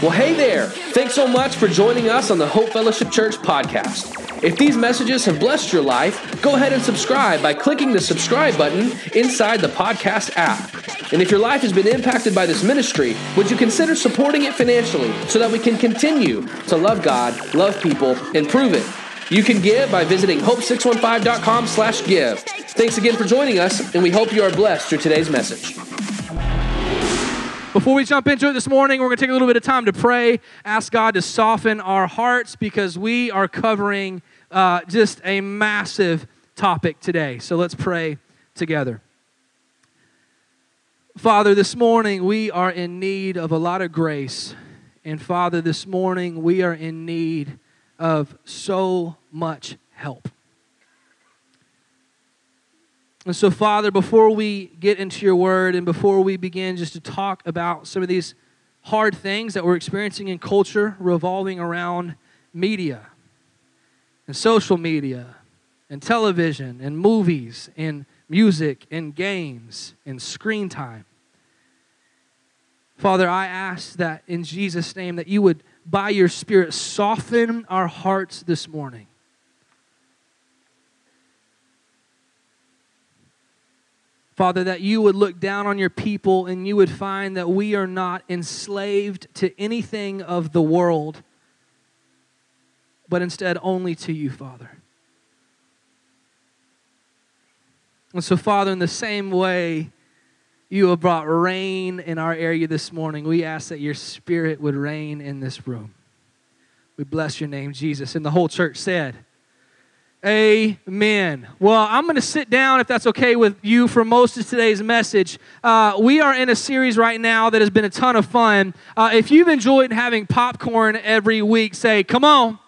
Well, hey there. Thanks so much for joining us on the Hope Fellowship Church podcast. If these messages have blessed your life, go ahead and subscribe by clicking the subscribe button inside the podcast app. And if your life has been impacted by this ministry, would you consider supporting it financially so that we can continue to love God, love people, and prove it? You can give by visiting hope615.com slash give. Thanks again for joining us, and we hope you are blessed through today's message. Before we jump into it this morning, we're going to take a little bit of time to pray, ask God to soften our hearts because we are covering uh, just a massive topic today. So let's pray together. Father, this morning we are in need of a lot of grace. And Father, this morning we are in need of so much help. And so, Father, before we get into your word and before we begin just to talk about some of these hard things that we're experiencing in culture revolving around media and social media and television and movies and music and games and screen time. Father, I ask that in Jesus' name that you would, by your Spirit, soften our hearts this morning. Father, that you would look down on your people and you would find that we are not enslaved to anything of the world, but instead only to you, Father. And so, Father, in the same way you have brought rain in our area this morning, we ask that your spirit would reign in this room. We bless your name, Jesus. And the whole church said, Amen. Well, I'm going to sit down, if that's okay with you, for most of today's message. Uh, we are in a series right now that has been a ton of fun. Uh, if you've enjoyed having popcorn every week, say, Come on.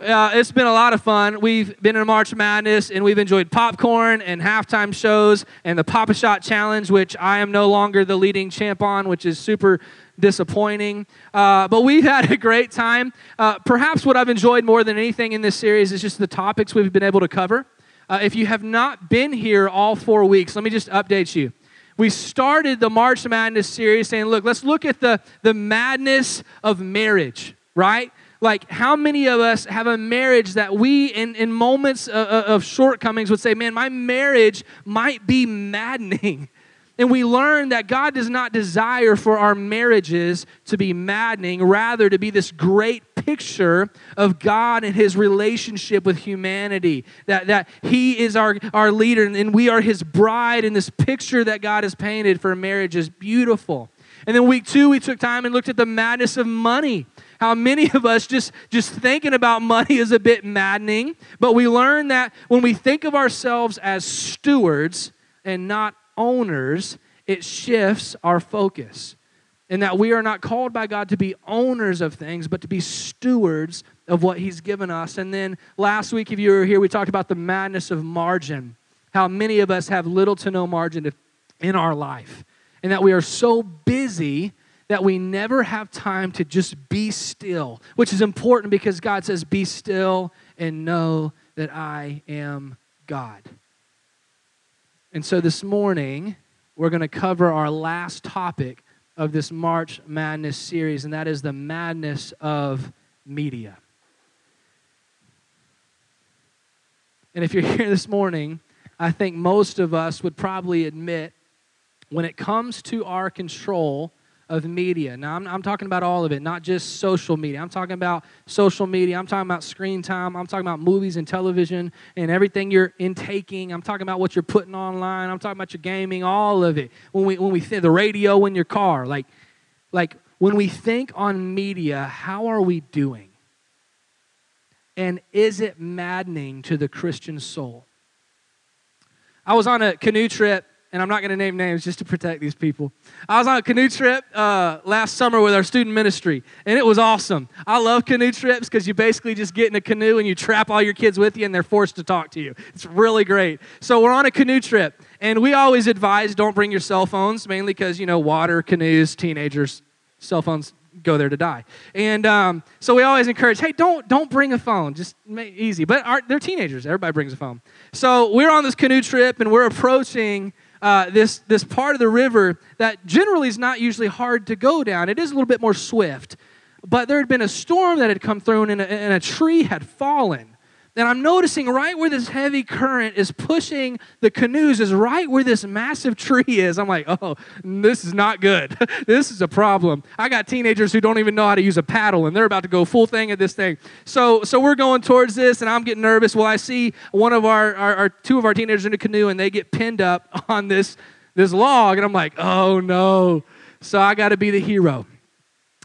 Uh, it's been a lot of fun. We've been in March Madness and we've enjoyed popcorn and halftime shows and the Pop-A-Shot Challenge, which I am no longer the leading champ on, which is super disappointing. Uh, but we've had a great time. Uh, perhaps what I've enjoyed more than anything in this series is just the topics we've been able to cover. Uh, if you have not been here all four weeks, let me just update you. We started the March Madness series saying, look, let's look at the, the madness of marriage, right? Like, how many of us have a marriage that we, in, in moments of, of shortcomings, would say, man, my marriage might be maddening. And we learn that God does not desire for our marriages to be maddening, rather, to be this great picture of God and his relationship with humanity. That, that he is our, our leader and we are his bride, and this picture that God has painted for marriage is beautiful. And then week two, we took time and looked at the madness of money how many of us just just thinking about money is a bit maddening but we learn that when we think of ourselves as stewards and not owners, it shifts our focus. And that we are not called by God to be owners of things, but to be stewards of what He's given us. And then last week, if you were here, we talked about the madness of margin. How many of us have little to no margin in our life. And that we are so busy that we never have time to just be still, which is important because God says, Be still and know that I am God. And so this morning, we're going to cover our last topic of this March Madness series, and that is the madness of media. And if you're here this morning, I think most of us would probably admit when it comes to our control of media. Now, I'm, I'm, talking about all of it, not just social media. I'm talking about social media. I'm talking about screen time. I'm talking about movies and television and everything you're intaking. I'm talking about what you're putting online. I'm talking about your gaming, all of it. When we, when we think the radio in your car, like, like when we think on media, how are we doing? And is it maddening to the Christian soul? I was on a canoe trip and I'm not going to name names just to protect these people. I was on a canoe trip uh, last summer with our student ministry, and it was awesome. I love canoe trips because you basically just get in a canoe and you trap all your kids with you, and they're forced to talk to you. It's really great. So we're on a canoe trip, and we always advise don't bring your cell phones, mainly because, you know, water, canoes, teenagers, cell phones go there to die. And um, so we always encourage, hey, don't don't bring a phone, just make easy. But our, they're teenagers; everybody brings a phone. So we're on this canoe trip, and we're approaching uh, this, this part of the river that generally is not usually hard to go down. It is a little bit more swift. But there had been a storm that had come through and a, and a tree had fallen. And I'm noticing right where this heavy current is pushing the canoes is right where this massive tree is. I'm like, oh, this is not good. this is a problem. I got teenagers who don't even know how to use a paddle, and they're about to go full thing at this thing. So, so we're going towards this, and I'm getting nervous. Well, I see one of our, our, our two of our teenagers in a canoe, and they get pinned up on this this log, and I'm like, oh no. So I got to be the hero.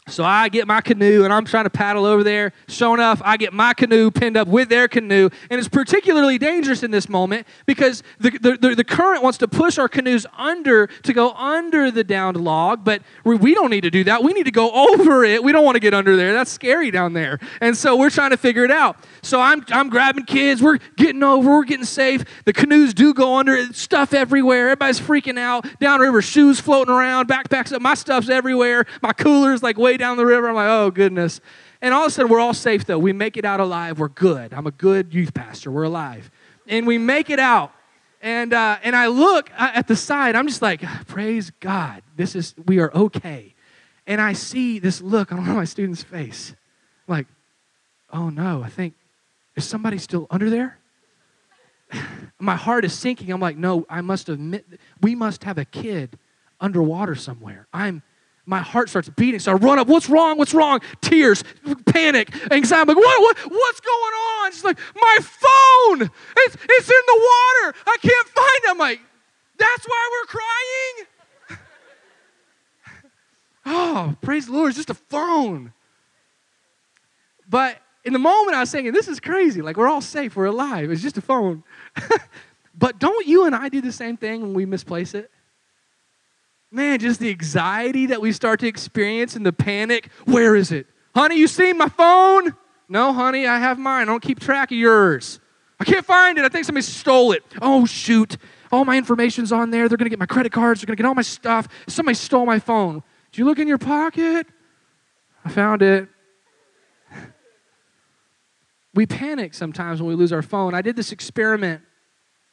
So I get my canoe and I'm trying to paddle over there. Sure enough, I get my canoe pinned up with their canoe. And it's particularly dangerous in this moment because the, the, the, current wants to push our canoes under to go under the downed log, but we don't need to do that. We need to go over it. We don't want to get under there. That's scary down there. And so we're trying to figure it out. So I'm, I'm grabbing kids. We're getting over. We're getting safe. The canoes do go under. Stuff everywhere. Everybody's freaking out. Downriver, shoes floating around, backpacks up. My stuff's everywhere. My cooler's like way down the river. I'm like, oh, goodness. And all of a sudden, we're all safe, though. We make it out alive. We're good. I'm a good youth pastor. We're alive. And we make it out. And, uh, and I look at the side. I'm just like, praise God. This is, we are okay. And I see this look on one of my students' face. I'm like, oh no, I think, is somebody still under there? my heart is sinking. I'm like, no, I must admit, we must have a kid underwater somewhere. I'm my heart starts beating. So I run up. What's wrong? What's wrong? Tears, panic, anxiety. I'm like, what, what, what's going on? She's like, my phone. It's, it's in the water. I can't find it. I'm like, that's why we're crying? oh, praise the Lord. It's just a phone. But in the moment, I was saying, this is crazy. Like, we're all safe. We're alive. It's just a phone. but don't you and I do the same thing when we misplace it? Man, just the anxiety that we start to experience and the panic. Where is it? Honey, you seen my phone? No, honey, I have mine. I don't keep track of yours. I can't find it. I think somebody stole it. Oh, shoot. All my information's on there. They're going to get my credit cards. They're going to get all my stuff. Somebody stole my phone. Did you look in your pocket? I found it. we panic sometimes when we lose our phone. I did this experiment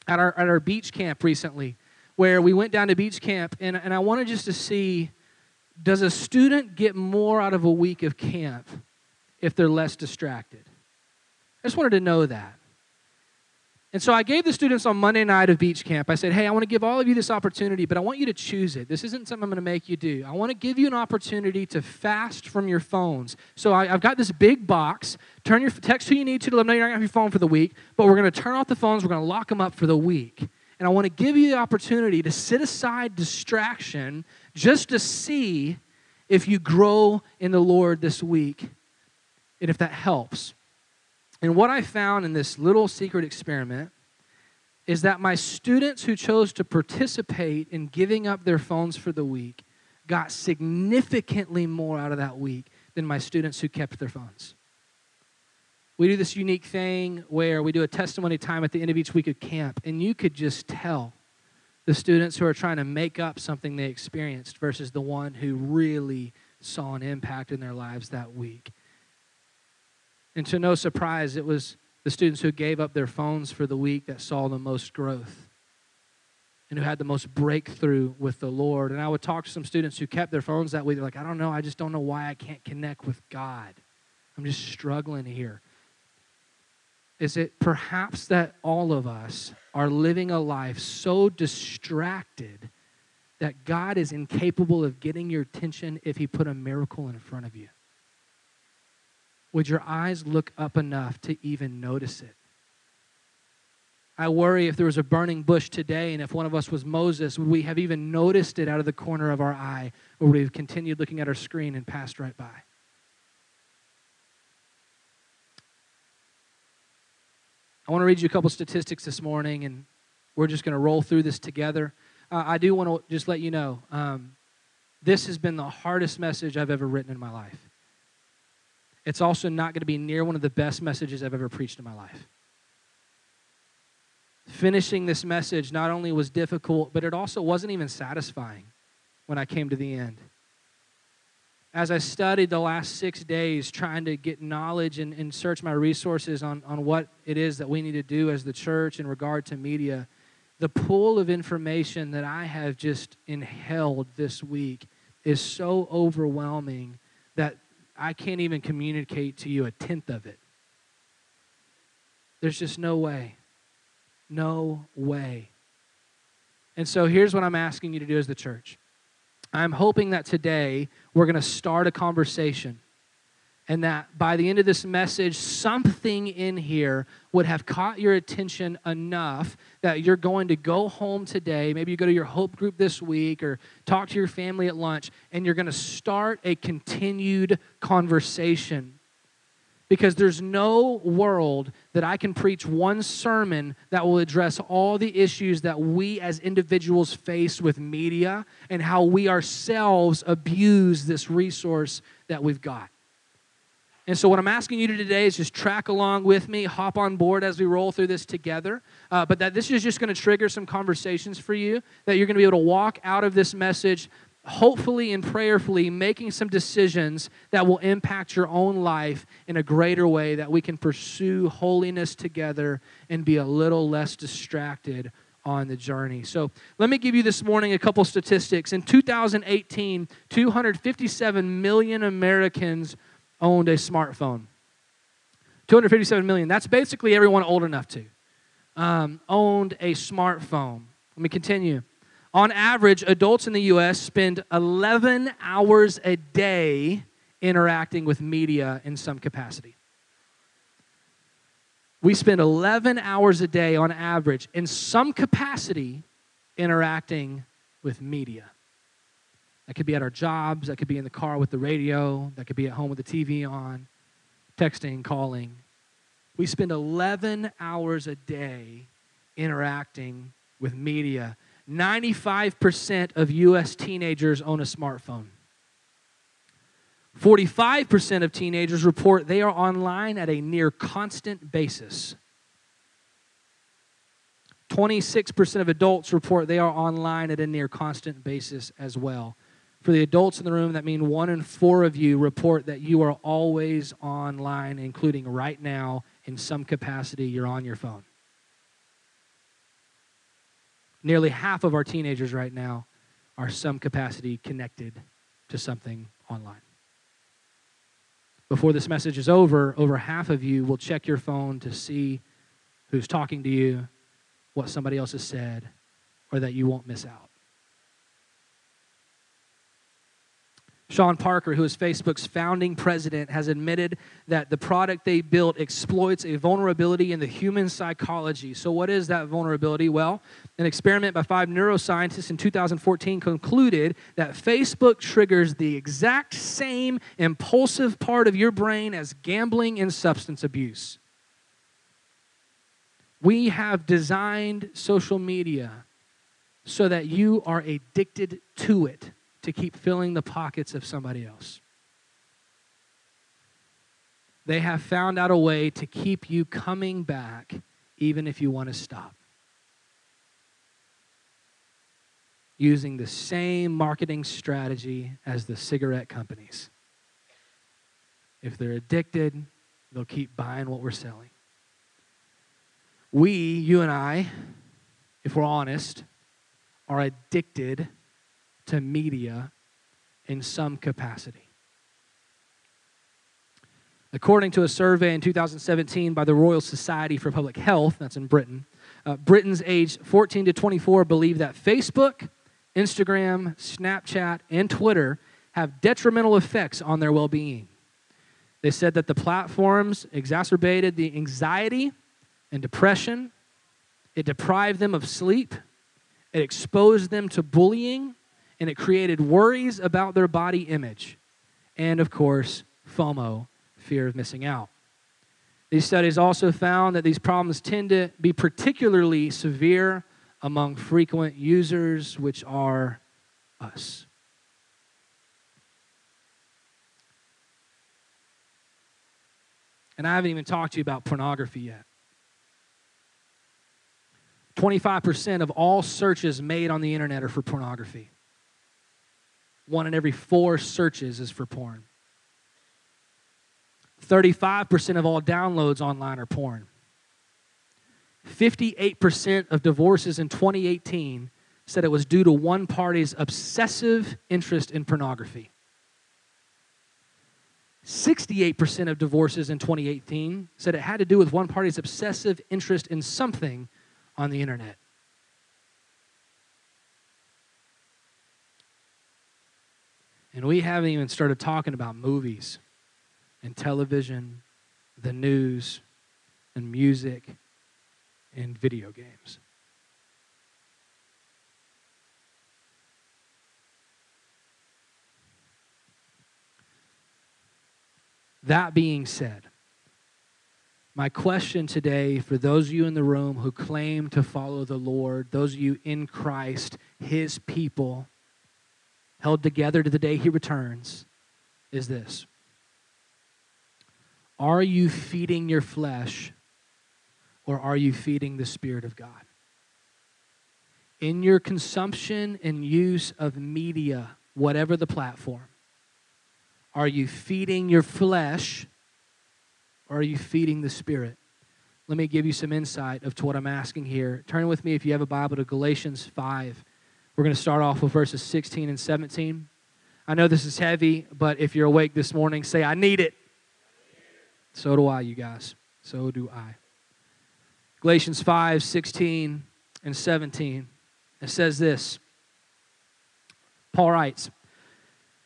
at our, at our beach camp recently where we went down to beach camp, and, and I wanted just to see does a student get more out of a week of camp if they're less distracted? I just wanted to know that. And so I gave the students on Monday night of beach camp, I said, hey, I want to give all of you this opportunity, but I want you to choose it. This isn't something I'm going to make you do. I want to give you an opportunity to fast from your phones. So I, have got this big box. Turn your text who you need to to let them know you're not going to have your phone for the week, but we're going to turn off the phones. We're going to lock them up for the week. And I want to give you the opportunity to sit aside distraction just to see if you grow in the Lord this week and if that helps. And what I found in this little secret experiment is that my students who chose to participate in giving up their phones for the week got significantly more out of that week than my students who kept their phones we do this unique thing where we do a testimony time at the end of each week of camp, and you could just tell the students who are trying to make up something they experienced versus the one who really saw an impact in their lives that week. And to no surprise, it was the students who gave up their phones for the week that saw the most growth and who had the most breakthrough with the Lord. And I would talk to some students who kept their phones that week. They're like, I don't know, I just don't know why I can't connect with God. I'm just struggling here is it perhaps that all of us are living a life so distracted that God is incapable of getting your attention if He put a miracle in front of you? Would your eyes look up enough to even notice it? I worry if there was a burning bush today and if one of us was Moses, would we have even noticed it out of the corner of our eye or would we have continued looking at our screen and passed right by? I want to read you a couple statistics this morning, and we're just going to roll through this together. Uh, I do want to just let you know um, this has been the hardest message I've ever written in my life. It's also not going to be near one of the best messages I've ever preached in my life. Finishing this message not only was difficult, but it also wasn't even satisfying when I came to the end as I studied the last six days trying to get knowledge and, and search my resources on, on what it is that we need to do as the church in regard to media, the pool of information that I have just inhaled this week is so overwhelming that I can't even communicate to you a tenth of it. There's just no way. No way. And so here's what I'm asking you to do as the church. I'm hoping that today we're going to start a conversation and that by the end of this message, something in here would have caught your attention enough that you're going to go home today. Maybe you go to your hope group this week or talk to your family at lunch, and you're going to start a continued conversation. Because there's no world that I can preach one sermon that will address all the issues that we as individuals face with media and how we ourselves abuse this resource that we've got. And so, what I'm asking you to today is just track along with me, hop on board as we roll through this together. Uh, but that this is just going to trigger some conversations for you, that you're going to be able to walk out of this message, hopefully and prayerfully, making some decisions that will impact your own life in a greater way, that we can pursue holiness together and be a little less distracted on the journey. So, let me give you this morning a couple statistics. In 2018, 257 million Americans owned a smartphone. 257 million. That's basically everyone old enough to. Um, owned a smartphone. Let me continue. On average, adults in the U.S. spend 11 hours a day interacting with media in some capacity. We spend 11 hours a day on average in some capacity interacting with media. That could be at our jobs, that could be in the car with the radio, that could be at home with the TV on, texting, calling. We spend 11 hours a day interacting with media. 95% of US teenagers own a smartphone. 45% of teenagers report they are online at a near constant basis. 26% of adults report they are online at a near constant basis as well. For the adults in the room, that means one in four of you report that you are always online, including right now, in some capacity, you're on your phone. Nearly half of our teenagers right now are some capacity connected to something online. Before this message is over, over half of you will check your phone to see who's talking to you, what somebody else has said, or that you won't miss out. Sean Parker, who is Facebook's founding president, has admitted that the product they built exploits a vulnerability in the human psychology. So, what is that vulnerability? Well, an experiment by five neuroscientists in 2014 concluded that Facebook triggers the exact same impulsive part of your brain as gambling and substance abuse. We have designed social media so that you are addicted to it to keep filling the pockets of somebody else. They have found out a way to keep you coming back even if you want to stop. Using the same marketing strategy as the cigarette companies. If they're addicted, they'll keep buying what we're selling. We, you and I, if we're honest, are addicted to media in some capacity. According to a survey in 2017 by the Royal Society for Public Health, that's in Britain, uh, Britons aged 14 to 24 believe that Facebook, Instagram, Snapchat, and Twitter have detrimental effects on their well being. They said that the platforms exacerbated the anxiety and depression, it deprived them of sleep, it exposed them to bullying, and it created worries about their body image. And of course, FOMO, fear of missing out. These studies also found that these problems tend to be particularly severe among frequent users, which are us. And I haven't even talked to you about pornography yet. 25% of all searches made on the internet are for pornography. One in every four searches is for porn. 35% of all downloads online are porn. 58% of divorces in 2018 said it was due to one party's obsessive interest in pornography. 68% of divorces in 2018 said it had to do with one party's obsessive interest in something on the internet. And we haven't even started talking about movies and television, the news, and music and video games. That being said, my question today for those of you in the room who claim to follow the Lord, those of you in Christ, His people, held together to the day He returns, is this Are you feeding your flesh or are you feeding the Spirit of God? In your consumption and use of media, whatever the platform, are you feeding your flesh or are you feeding the Spirit? Let me give you some insight of to what I'm asking here. Turn with me, if you have a Bible, to Galatians 5. We're going to start off with verses 16 and 17. I know this is heavy, but if you're awake this morning, say, I need it. So do I, you guys. So do I. Galatians 5 16 and 17. It says this Paul writes,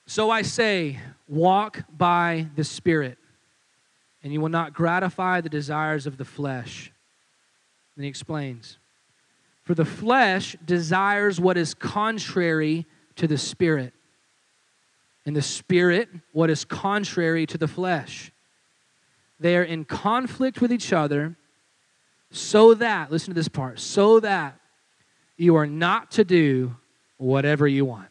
So I say, walk by the Spirit, and you will not gratify the desires of the flesh. And he explains, For the flesh desires what is contrary to the Spirit, and the Spirit what is contrary to the flesh. They are in conflict with each other so that, listen to this part, so that you are not to do whatever you want.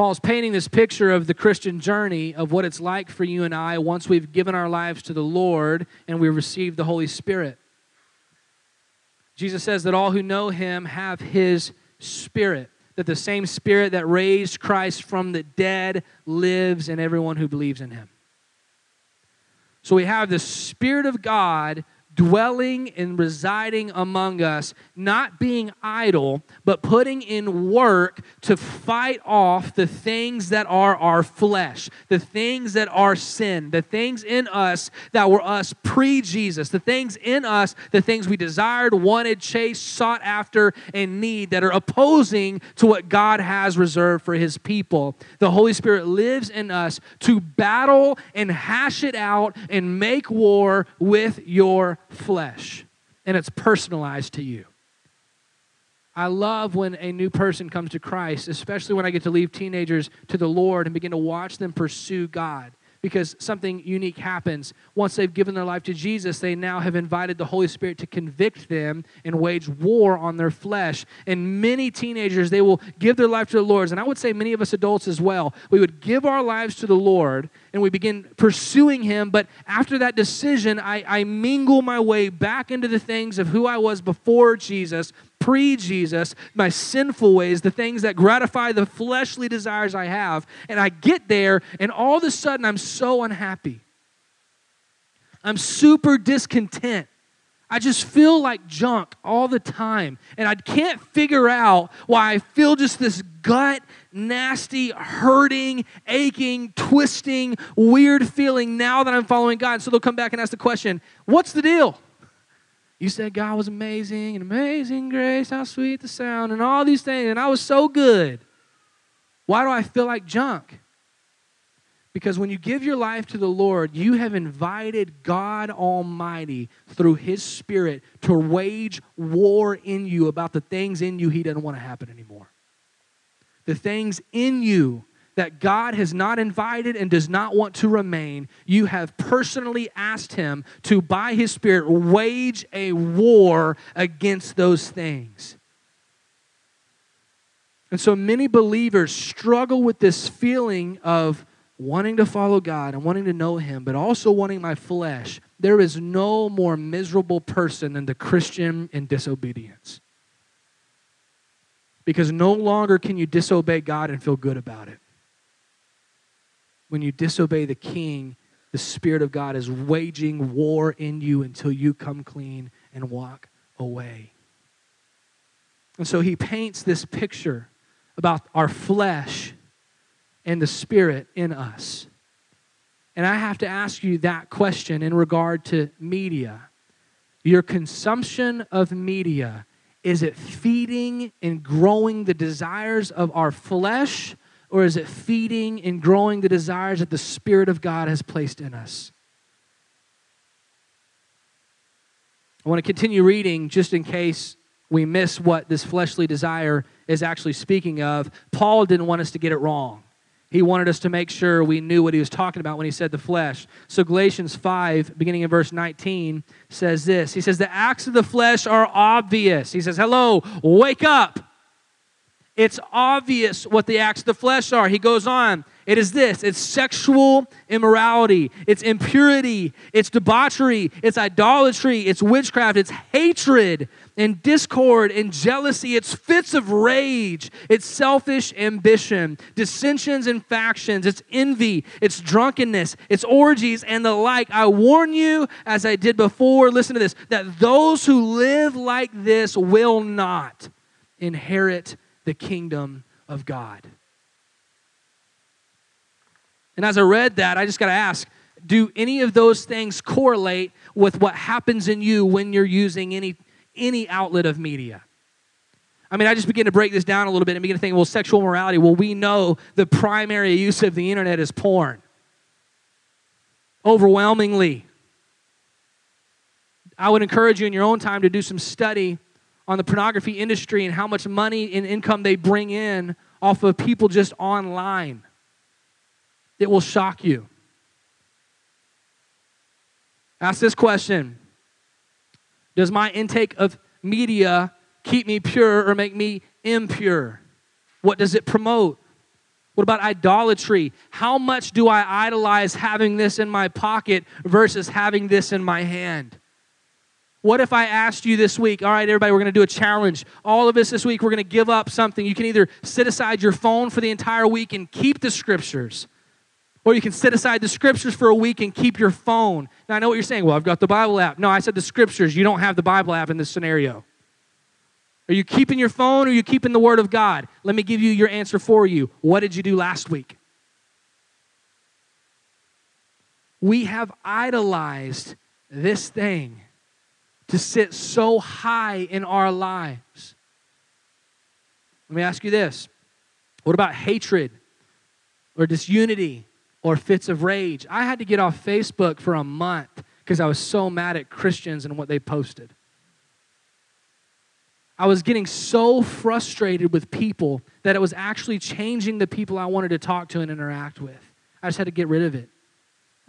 Paul's painting this picture of the Christian journey of what it's like for you and I once we've given our lives to the Lord and we've received the Holy Spirit. Jesus says that all who know him have his spirit, that the same spirit that raised Christ from the dead lives in everyone who believes in him. So we have the Spirit of God dwelling and residing among us, not being idle, but putting in work to fight off the things that are our flesh, the things that are sin, the things in us that were us pre Jesus, the things in us, the things we desired, wanted, chased, sought after, and need that are opposing to what God has reserved for His people. The Holy Spirit lives in us to battle and hash it out and make war with your flesh, and it's personalized to you. I love when a new person comes to Christ, especially when I get to leave teenagers to the Lord and begin to watch them pursue God because something unique happens. Once they've given their life to Jesus, they now have invited the Holy Spirit to convict them and wage war on their flesh. And many teenagers, they will give their life to the Lord. And I would say many of us adults as well. We would give our lives to the Lord and we begin pursuing Him. But after that decision, I, I mingle my way back into the things of who I was before Jesus pre Jesus, my sinful ways, the things that gratify the fleshly desires I have. And I get there, and all of a sudden, I'm so unhappy. I'm super discontent. I just feel like junk all the time. And I can't figure out why I feel just this gut, nasty, hurting, aching, twisting, weird feeling now that I'm following God. So they'll come back and ask the question What's the deal? You said God was amazing and amazing grace, how sweet the sound, and all these things, and I was so good. Why do I feel like junk? Because when you give your life to the Lord, you have invited God Almighty through His Spirit to wage war in you about the things in you He doesn't want to happen anymore. The things in you that God has not invited and does not want to remain, you have personally asked Him to, by His Spirit, wage a war against those things. And so many believers struggle with this feeling of wanting to follow God and wanting to know Him, but also wanting my flesh. There is no more miserable person than the Christian in disobedience. Because no longer can you disobey God and feel good about it when you disobey the king, the Spirit of God is waging war in you until you come clean and walk away. And so he paints this picture about our flesh and the Spirit in us. And I have to ask you that question in regard to media. Your consumption of media, is it feeding and growing the desires of our flesh, or is it feeding and growing the desires that the Spirit of God has placed in us? I want to continue reading just in case we miss what this fleshly desire is actually speaking of. Paul didn't want us to get it wrong. He wanted us to make sure we knew what he was talking about when he said the flesh. So, Galatians 5, beginning in verse 19, says this He says, The acts of the flesh are obvious. He says, Hello, wake up. It's obvious what the acts of the flesh are. He goes on, it is this. It's sexual immorality, it's impurity, it's debauchery, it's idolatry, it's witchcraft, it's hatred and discord and jealousy, it's fits of rage, it's selfish ambition, dissensions and factions, it's envy, it's drunkenness, it's orgies and the like. I warn you, as I did before, listen to this, that those who live like this will not inherit the kingdom of God. And as I read that, I just got to ask do any of those things correlate with what happens in you when you're using any, any outlet of media? I mean, I just begin to break this down a little bit and begin to think, well, sexual morality. Well, we know the primary use of the internet is porn. Overwhelmingly. I would encourage you in your own time to do some study on the pornography industry and how much money and income they bring in off of people just online. It will shock you. Ask this question Does my intake of media keep me pure or make me impure? What does it promote? What about idolatry? How much do I idolize having this in my pocket versus having this in my hand? What if I asked you this week, all right, everybody, we're going to do a challenge. All of us this week, we're going to give up something. You can either sit aside your phone for the entire week and keep the scriptures, or you can set aside the scriptures for a week and keep your phone. Now, I know what you're saying. Well, I've got the Bible app. No, I said the scriptures. You don't have the Bible app in this scenario. Are you keeping your phone or are you keeping the Word of God? Let me give you your answer for you. What did you do last week? We have idolized this thing to sit so high in our lives. Let me ask you this what about hatred or disunity or fits of rage? I had to get off Facebook for a month because I was so mad at Christians and what they posted. I was getting so frustrated with people that it was actually changing the people I wanted to talk to and interact with. I just had to get rid of it.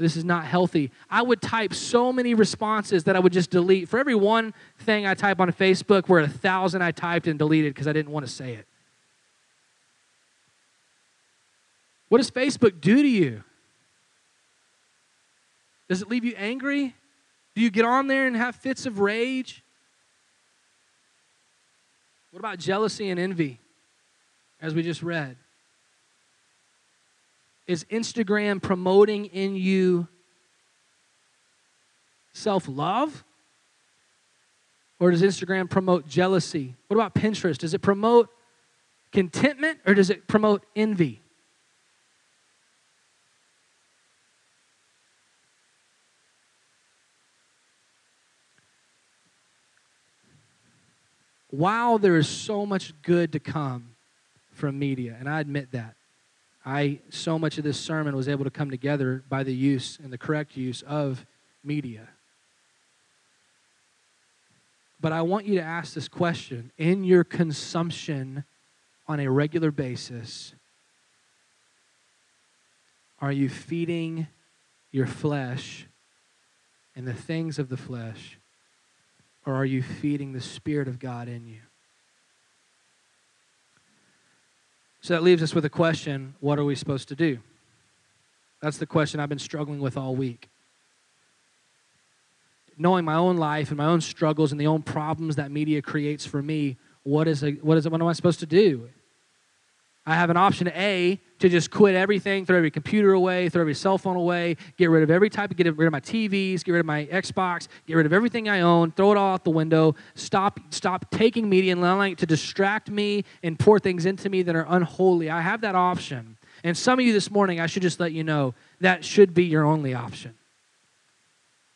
This is not healthy. I would type so many responses that I would just delete. For every one thing I type on Facebook, where a thousand I typed and deleted because I didn't want to say it. What does Facebook do to you? Does it leave you angry? Do you get on there and have fits of rage? What about jealousy and envy, as we just read? Is Instagram promoting in you self love? Or does Instagram promote jealousy? What about Pinterest? Does it promote contentment or does it promote envy? While there is so much good to come from media, and I admit that, I so much of this sermon was able to come together by the use and the correct use of media. But I want you to ask this question in your consumption on a regular basis are you feeding your flesh and the things of the flesh or are you feeding the spirit of God in you So that leaves us with a question what are we supposed to do? That's the question I've been struggling with all week. Knowing my own life and my own struggles and the own problems that media creates for me, what is, a, what is what am I supposed to do? I have an option A to just quit everything, throw every computer away, throw every cell phone away, get rid of every type of, get rid of my TVs, get rid of my Xbox, get rid of everything I own, throw it all out the window, stop, stop taking media and allowing it to distract me and pour things into me that are unholy. I have that option. And some of you this morning, I should just let you know that should be your only option.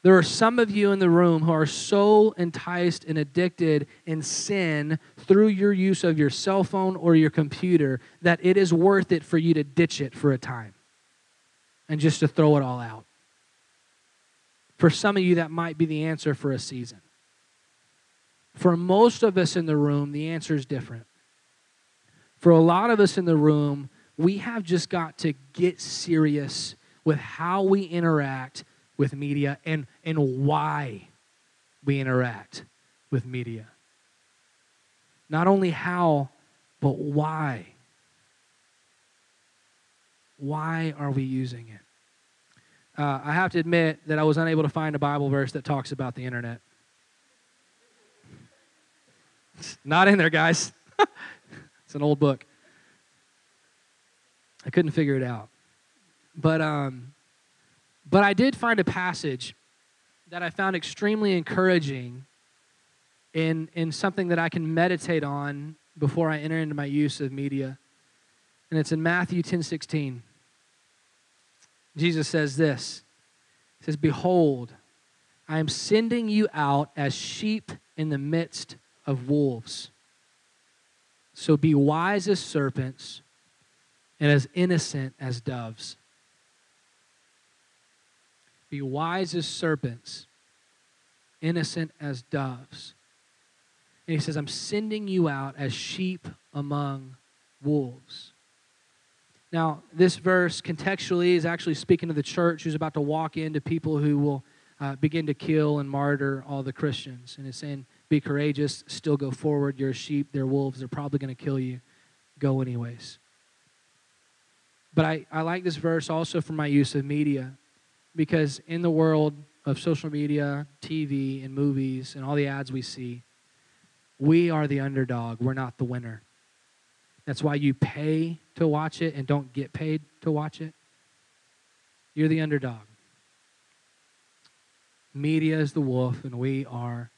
There are some of you in the room who are so enticed and addicted in sin through your use of your cell phone or your computer that it is worth it for you to ditch it for a time and just to throw it all out. For some of you, that might be the answer for a season. For most of us in the room, the answer is different. For a lot of us in the room, we have just got to get serious with how we interact with media and, and why we interact with media. Not only how, but why. Why are we using it? Uh, I have to admit that I was unable to find a Bible verse that talks about the internet. It's not in there, guys. it's an old book. I couldn't figure it out. But um, but I did find a passage that I found extremely encouraging in, in something that I can meditate on before I enter into my use of media. And it's in Matthew 10 16. Jesus says this He says, Behold, I am sending you out as sheep in the midst of wolves. So be wise as serpents and as innocent as doves. Be wise as serpents, innocent as doves. And he says, I'm sending you out as sheep among wolves. Now, this verse contextually is actually speaking to the church who's about to walk into people who will uh, begin to kill and martyr all the Christians. And it's saying, be courageous, still go forward. You're a sheep, they're wolves, they're probably going to kill you. Go anyways. But I, I like this verse also for my use of media because in the world of social media, TV, and movies, and all the ads we see, we are the underdog. We're not the winner. That's why you pay to watch it and don't get paid to watch it. You're the underdog. Media is the wolf, and we are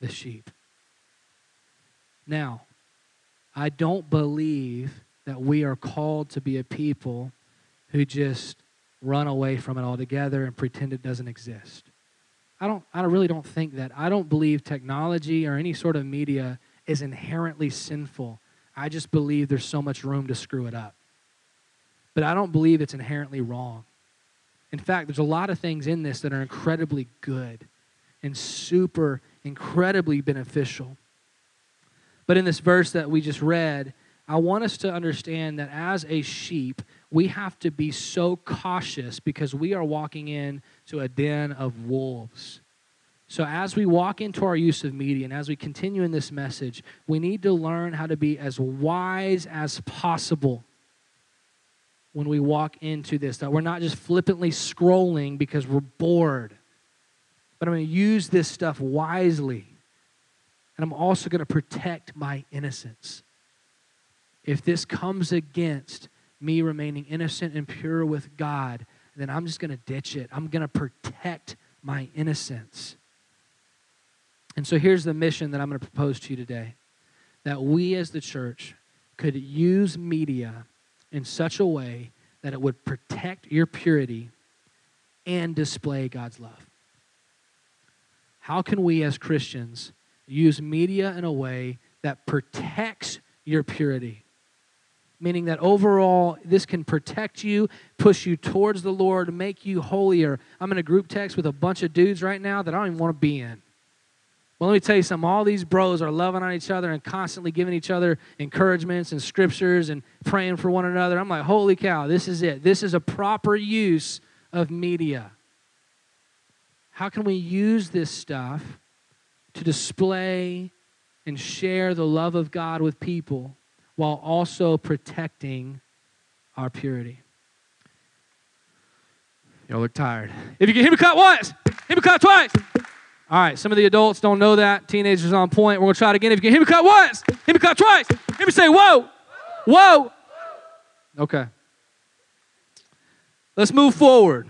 the sheep. Now, I don't believe that we are called to be a people who just run away from it altogether and pretend it doesn't exist. I don't I really don't think that. I don't believe technology or any sort of media is inherently sinful. I just believe there's so much room to screw it up. But I don't believe it's inherently wrong. In fact, there's a lot of things in this that are incredibly good and super incredibly beneficial. But in this verse that we just read, I want us to understand that as a sheep, we have to be so cautious because we are walking into a den of wolves. So, as we walk into our use of media and as we continue in this message, we need to learn how to be as wise as possible when we walk into this. That we're not just flippantly scrolling because we're bored, but I'm going to use this stuff wisely. And I'm also going to protect my innocence. If this comes against me remaining innocent and pure with God, then I'm just going to ditch it. I'm going to protect my innocence. And so here's the mission that I'm going to propose to you today that we as the church could use media in such a way that it would protect your purity and display God's love. How can we as Christians use media in a way that protects your purity? Meaning that overall this can protect you, push you towards the Lord, make you holier. I'm in a group text with a bunch of dudes right now that I don't even want to be in. Well, let me tell you something. All these bros are loving on each other and constantly giving each other encouragements and scriptures and praying for one another. I'm like, holy cow, this is it. This is a proper use of media. How can we use this stuff to display and share the love of God with people while also protecting our purity. Y'all look tired. If you can hit me cut once, hit me cut twice. All right, some of the adults don't know that. Teenagers on point. We're going to try it again. If you can hit me cut once, hit me cut twice. Hit me say, whoa, whoa, Okay. Let's move forward.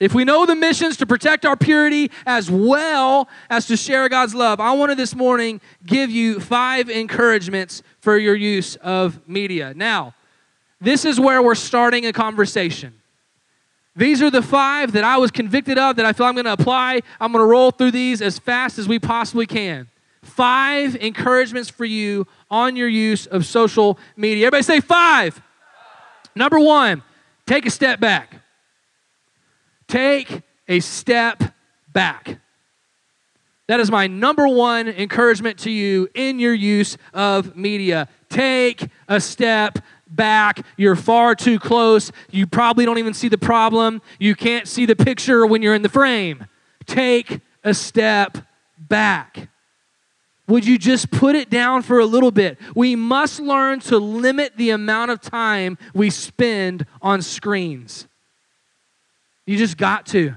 If we know the missions to protect our purity as well as to share God's love, I want to this morning give you five encouragements for your use of media. Now, this is where we're starting a conversation. These are the five that I was convicted of that I feel I'm going to apply. I'm going to roll through these as fast as we possibly can. Five encouragements for you on your use of social media. Everybody say five. Number one, take a step back. Take a step back. That is my number one encouragement to you in your use of media. Take a step back. You're far too close. You probably don't even see the problem. You can't see the picture when you're in the frame. Take a step back. Would you just put it down for a little bit? We must learn to limit the amount of time we spend on screens. You just got to.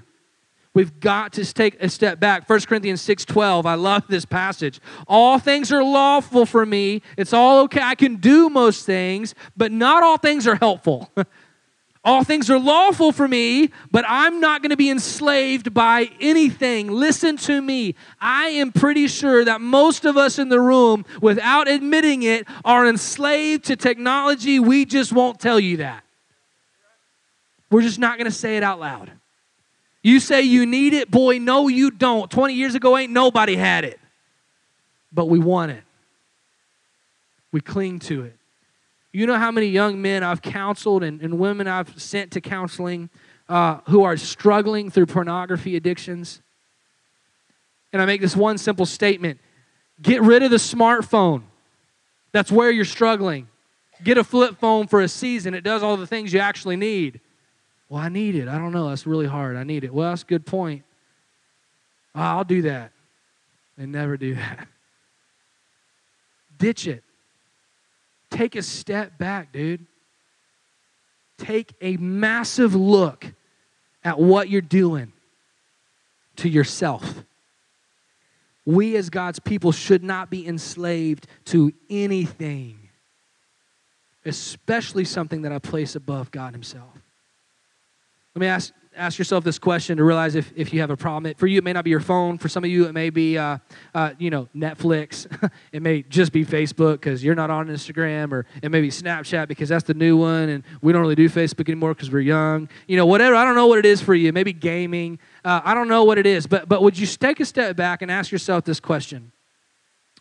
We've got to take a step back. 1 Corinthians 6:12. I love this passage. All things are lawful for me. It's all okay. I can do most things, but not all things are helpful. all things are lawful for me, but I'm not going to be enslaved by anything. Listen to me. I am pretty sure that most of us in the room, without admitting it, are enslaved to technology. We just won't tell you that. We're just not going to say it out loud. You say you need it, boy, no, you don't. 20 years ago, ain't nobody had it. But we want it, we cling to it. You know how many young men I've counseled and, and women I've sent to counseling uh, who are struggling through pornography addictions? And I make this one simple statement get rid of the smartphone. That's where you're struggling. Get a flip phone for a season, it does all the things you actually need. Well, I need it. I don't know. That's really hard. I need it. Well, that's a good point. Oh, I'll do that. They never do that. Ditch it. Take a step back, dude. Take a massive look at what you're doing to yourself. We, as God's people, should not be enslaved to anything, especially something that I place above God Himself. Let me ask, ask yourself this question to realize if, if you have a problem. For you, it may not be your phone. For some of you, it may be, uh, uh, you know, Netflix. it may just be Facebook because you're not on Instagram, or it may be Snapchat because that's the new one, and we don't really do Facebook anymore because we're young. You know, whatever. I don't know what it is for you. Maybe gaming. Uh, I don't know what it is. But but would you take a step back and ask yourself this question?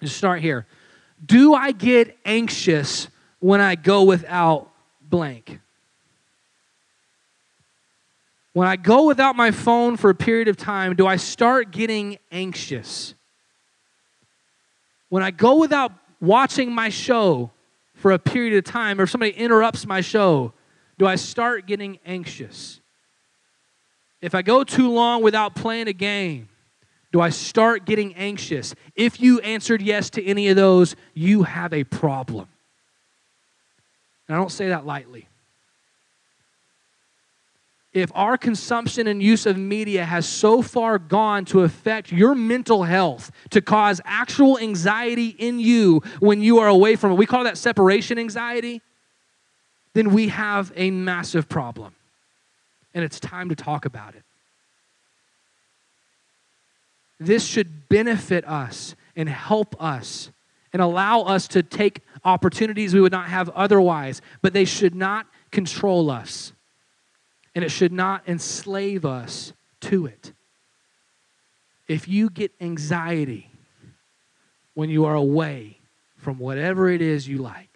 Just start here. Do I get anxious when I go without blank? When I go without my phone for a period of time, do I start getting anxious? When I go without watching my show for a period of time, or if somebody interrupts my show, do I start getting anxious? If I go too long without playing a game, do I start getting anxious? If you answered yes to any of those, you have a problem. And I don't say that lightly if our consumption and use of media has so far gone to affect your mental health, to cause actual anxiety in you when you are away from it, we call that separation anxiety, then we have a massive problem. And it's time to talk about it. This should benefit us and help us and allow us to take opportunities we would not have otherwise, but they should not control us and it should not enslave us to it. If you get anxiety when you are away from whatever it is you like,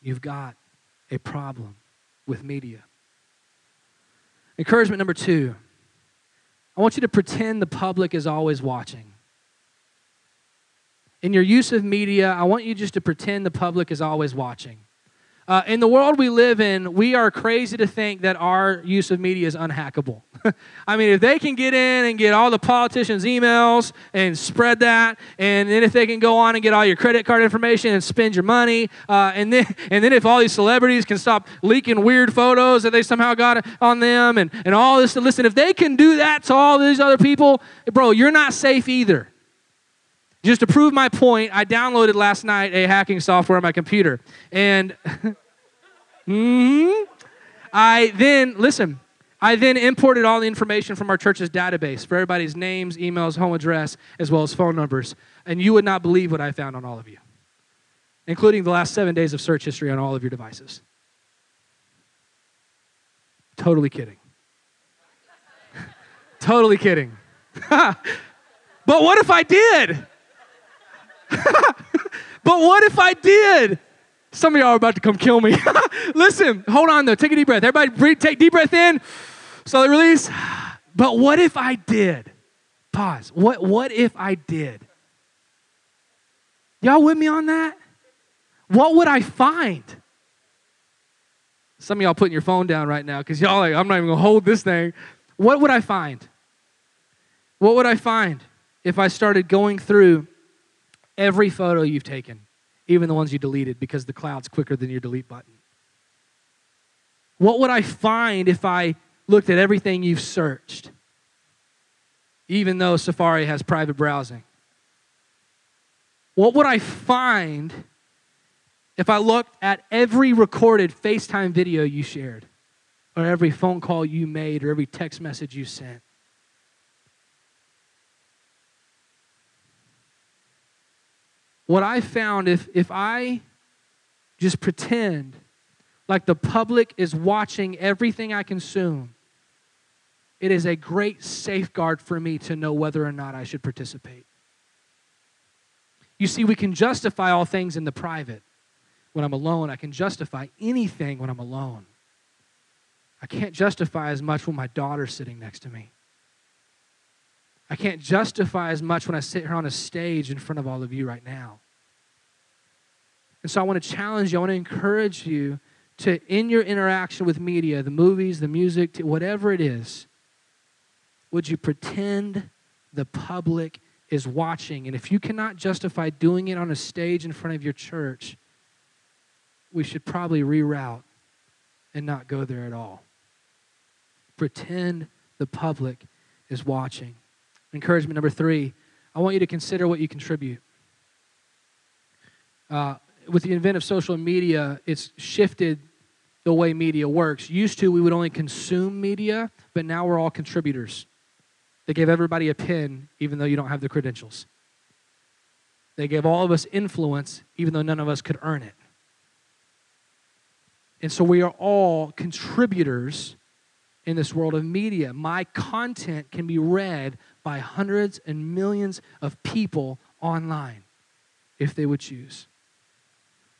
you've got a problem with media. Encouragement number two I want you to pretend the public is always watching. In your use of media, I want you just to pretend the public is always watching. Uh, in the world we live in, we are crazy to think that our use of media is unhackable. I mean, if they can get in and get all the politicians' emails and spread that, and then if they can go on and get all your credit card information and spend your money, uh, and then and then if all these celebrities can stop leaking weird photos that they somehow got on them, and, and all this, listen, if they can do that to all these other people, bro, you're not safe either. Just to prove my point, I downloaded last night a hacking software on my computer. And hmm I then, listen, I then imported all the information from our church's database for everybody's names, emails, home address, as well as phone numbers. And you would not believe what I found on all of you, including the last seven days of search history on all of your devices. Totally kidding. totally kidding. but what if I did? but what if I did? Some of y'all are about to come kill me. Listen, hold on though. Take a deep breath. Everybody, breathe, take deep breath in. Slowly release. But what if I did? Pause. What, what if I did? Y'all with me on that? What would I find? Some of y'all putting your phone down right now because y'all like, I'm not even gonna hold this thing. What would I find? What would I find if I started going through every photo you've taken, even the ones you deleted because the cloud's quicker than your delete button? What would I find if I looked at everything you've searched, even though Safari has private browsing? What would I find if I looked at every recorded FaceTime video you shared, or every phone call you made, or every text message you sent? What I found if, if I just pretend like the public is watching everything I consume, it is a great safeguard for me to know whether or not I should participate. You see, we can justify all things in the private. When I'm alone, I can justify anything when I'm alone. I can't justify as much when my daughter's sitting next to me. I can't justify as much when I sit here on a stage in front of all of you right now. And so I want to challenge you, I want to encourage you to, in your interaction with media, the movies, the music, whatever it is, would you pretend the public is watching? And if you cannot justify doing it on a stage in front of your church, we should probably reroute and not go there at all. Pretend the public is watching. Encouragement number three I want you to consider what you contribute. Uh, with the advent of social media, it's shifted the way media works. Used to, we would only consume media, but now we're all contributors. They gave everybody a pin, even though you don't have the credentials. They gave all of us influence, even though none of us could earn it. And so we are all contributors in this world of media. My content can be read by hundreds and millions of people online if they would choose.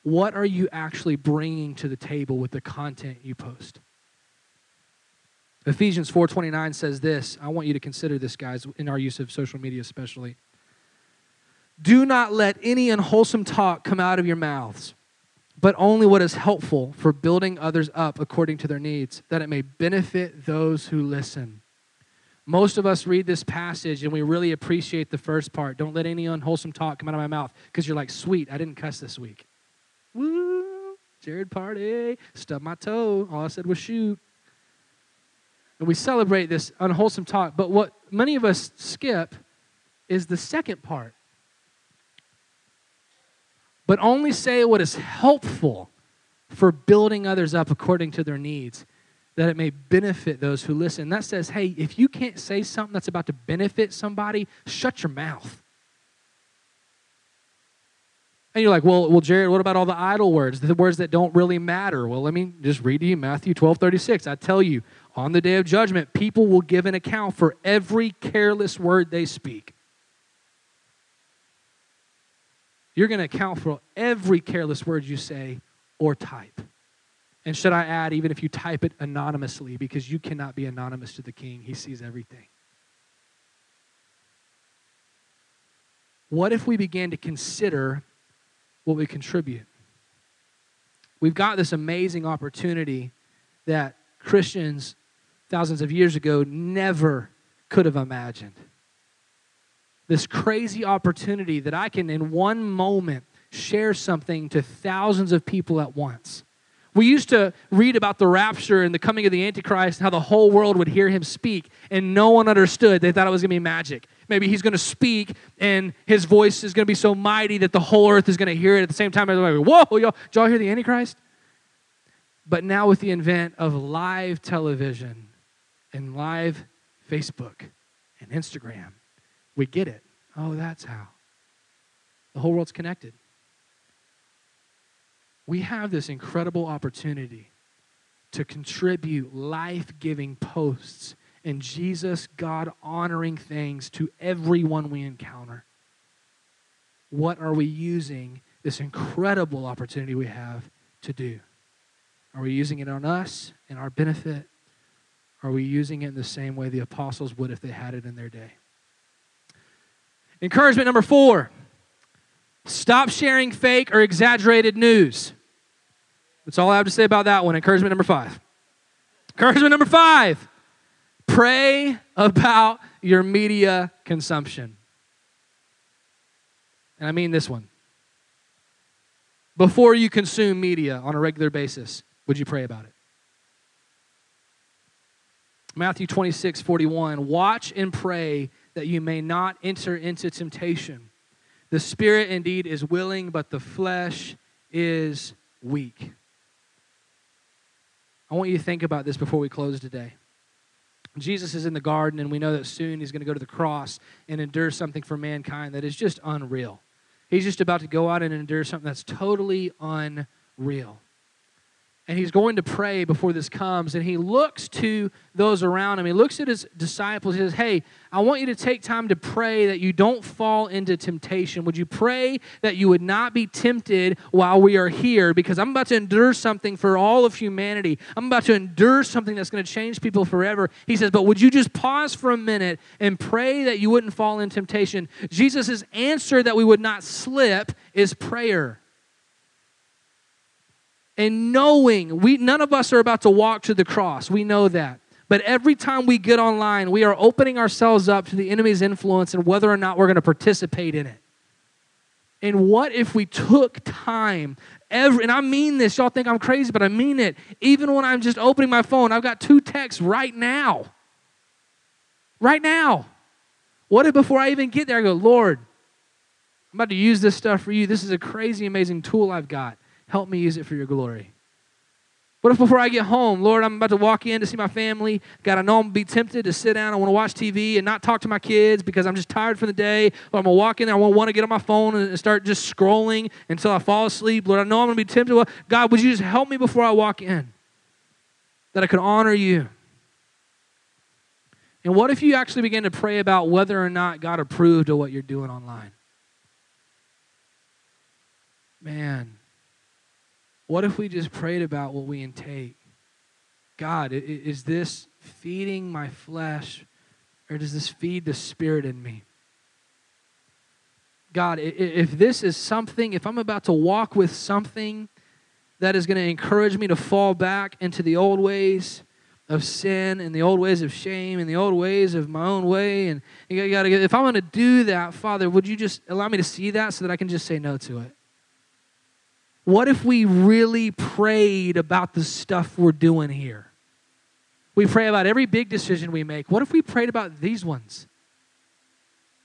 What are you actually bringing to the table with the content you post? Ephesians 4:29 says this. I want you to consider this guys in our use of social media especially. Do not let any unwholesome talk come out of your mouths, but only what is helpful for building others up according to their needs, that it may benefit those who listen. Most of us read this passage and we really appreciate the first part. Don't let any unwholesome talk come out of my mouth because you're like, sweet, I didn't cuss this week. Woo, Jared party, stub my toe. All I said was shoot. And we celebrate this unwholesome talk. But what many of us skip is the second part. But only say what is helpful for building others up according to their needs, that it may benefit those who listen. That says, hey, if you can't say something that's about to benefit somebody, shut your mouth. And you're like, well, well, Jared, what about all the idle words, the words that don't really matter? Well, let me just read to you Matthew 12, 36. I tell you, on the day of judgment, people will give an account for every careless word they speak. You're going to account for every careless word you say or type. And should I add, even if you type it anonymously, because you cannot be anonymous to the king, he sees everything. What if we began to consider what we contribute? We've got this amazing opportunity that Christians thousands of years ago never could have imagined. This crazy opportunity that I can, in one moment, share something to thousands of people at once. We used to read about the rapture and the coming of the Antichrist and how the whole world would hear him speak, and no one understood. They thought it was going to be magic. Maybe he's going to speak, and his voice is going to be so mighty that the whole earth is going to hear it at the same time. Like, Whoa, y'all, did y'all hear the Antichrist? But now, with the invent of live television and live Facebook and Instagram, we get it. Oh, that's how. The whole world's connected. We have this incredible opportunity to contribute life giving posts and Jesus, God honoring things to everyone we encounter. What are we using this incredible opportunity we have to do? Are we using it on us and our benefit? Are we using it in the same way the apostles would if they had it in their day? Encouragement number four stop sharing fake or exaggerated news. That's all I have to say about that one. Encouragement number five. Encouragement number five pray about your media consumption. And I mean this one. Before you consume media on a regular basis, would you pray about it? Matthew 26, 41. Watch and pray that you may not enter into temptation. The spirit indeed is willing, but the flesh is weak. I want you to think about this before we close today. Jesus is in the garden, and we know that soon he's going to go to the cross and endure something for mankind that is just unreal. He's just about to go out and endure something that's totally unreal and he's going to pray before this comes and he looks to those around him. He looks at his disciples. He says hey i want you to take time to pray that you don't fall into temptation. Would you pray that you would not be tempted while we are here? Because i'm about to endure something for all of humanity. I'm about to endure something that's going to change people forever. He says but would you just pause for a minute and pray that you wouldn't fall in temptation? Jesus' answer that we would not slip is prayer and knowing we none of us are about to walk to the cross. We know that. But every time we get online we are opening ourselves up to the enemy's influence and whether or not we're going to participate in it. And what if we took time every and i mean this y'all think i'm crazy but i mean it. Even when i'm just opening my phone i've got two texts right now. Right now. What if before i even get there i go lord i'm about to use this stuff for you. This is a crazy amazing tool i've got Help me use it for your glory. What if before I get home, Lord, I'm about to walk in to see my family? God, I know I'm going to be tempted to sit down. I want to watch TV and not talk to my kids because I'm just tired from the day. Or I'm going to walk in there. I want to get on my phone and start just scrolling until I fall asleep. Lord, I know I'm going to be tempted. Well, God, would you just help me before I walk in? That I could honor you. And what if you actually begin to pray about whether or not God approved of what you're doing online? Man, what if we just prayed about what we intake? God, is this feeding my flesh or does this feed the spirit in me? God, if this is something, if I'm about to walk with something that is going to encourage me to fall back into the old ways of sin and the old ways of shame and the old ways of my own way, and you got to if I'm going to do that, Father, would you just allow me to see that so that I can just say no to it? What if we really prayed about the stuff we're doing here? We pray about every big decision we make. What if we prayed about these ones?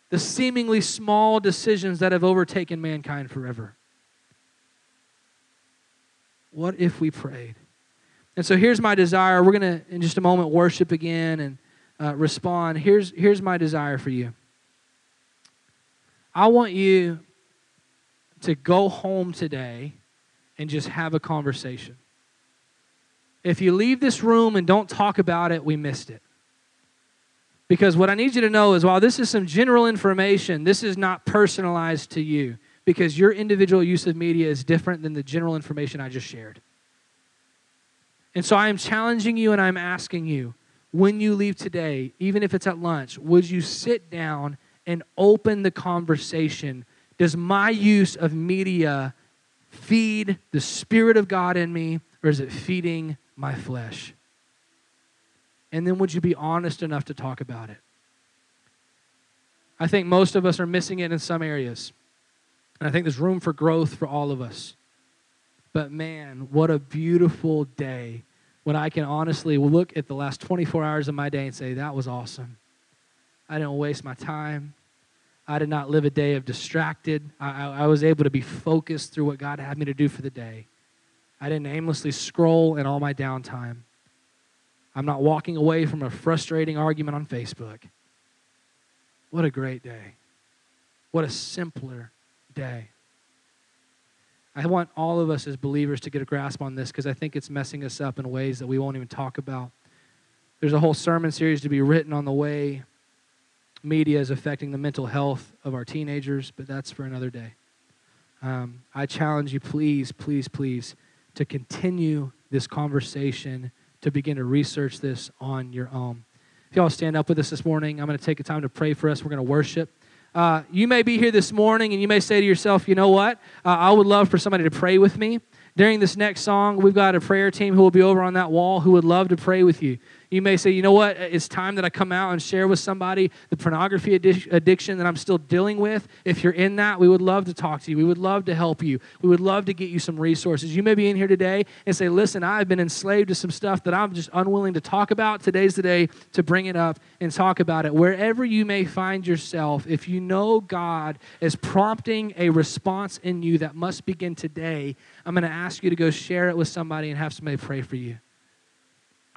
The seemingly small decisions that have overtaken mankind forever. What if we prayed? And so here's my desire. We're going to, in just a moment, worship again and uh, respond. Here's, here's my desire for you. I want you to go home today and just have a conversation. If you leave this room and don't talk about it, we missed it. Because what I need you to know is while this is some general information, this is not personalized to you because your individual use of media is different than the general information I just shared. And so I am challenging you and I'm asking you when you leave today, even if it's at lunch, would you sit down and open the conversation? Does my use of media feed the Spirit of God in me, or is it feeding my flesh? And then would you be honest enough to talk about it? I think most of us are missing it in some areas. And I think there's room for growth for all of us. But man, what a beautiful day when I can honestly look at the last 24 hours of my day and say, that was awesome. I didn't waste my time. I did not live a day of distracted. I, I, was able to be focused through what God had me to do for the day. I didn't aimlessly scroll in all my downtime. I'm not walking away from a frustrating argument on Facebook. What a great day. What a simpler day. I want all of us as believers to get a grasp on this because I think it's messing us up in ways that we won't even talk about. There's a whole sermon series to be written on the way media is affecting the mental health of our teenagers, but that's for another day. Um, I challenge you, please, please, please, to continue this conversation, to begin to research this on your own. If y'all stand up with us this morning, I'm going to take a time to pray for us. We're going to worship. Uh, you may be here this morning and you may say to yourself, you know what? Uh, I would love for somebody to pray with me. During this next song, we've got a prayer team who will be over on that wall who would love to pray with you. You may say, you know what? It's time that I come out and share with somebody the pornography addiction that I'm still dealing with. If you're in that, we would love to talk to you. We would love to help you. We would love to get you some resources. You may be in here today and say, listen, I've been enslaved to some stuff that I'm just unwilling to talk about. Today's the day to bring it up and talk about it. Wherever you may find yourself, if you know God is prompting a response in you that must begin today, I'm going to ask you to go share it with somebody and have somebody pray for you.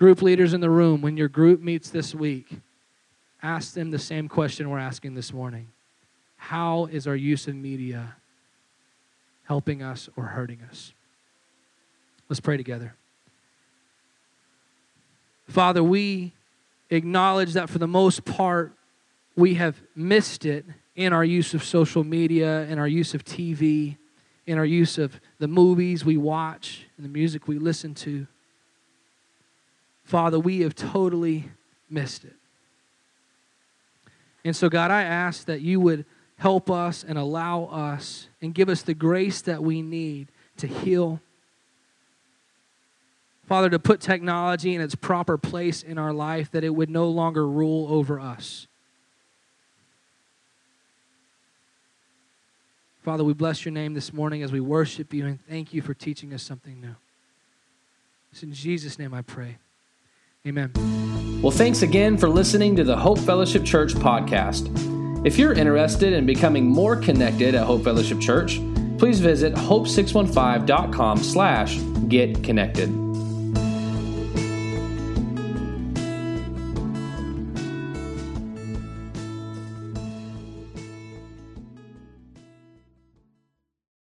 Group leaders in the room, when your group meets this week, ask them the same question we're asking this morning How is our use of media helping us or hurting us? Let's pray together. Father, we acknowledge that for the most part, we have missed it in our use of social media, in our use of TV, in our use of the movies we watch, and the music we listen to. Father, we have totally missed it. And so, God, I ask that you would help us and allow us and give us the grace that we need to heal. Father, to put technology in its proper place in our life, that it would no longer rule over us. Father, we bless your name this morning as we worship you and thank you for teaching us something new. It's in Jesus' name I pray. Amen. Well, thanks again for listening to the Hope Fellowship Church podcast. If you're interested in becoming more connected at Hope Fellowship Church, please visit hope615.com slash get connected.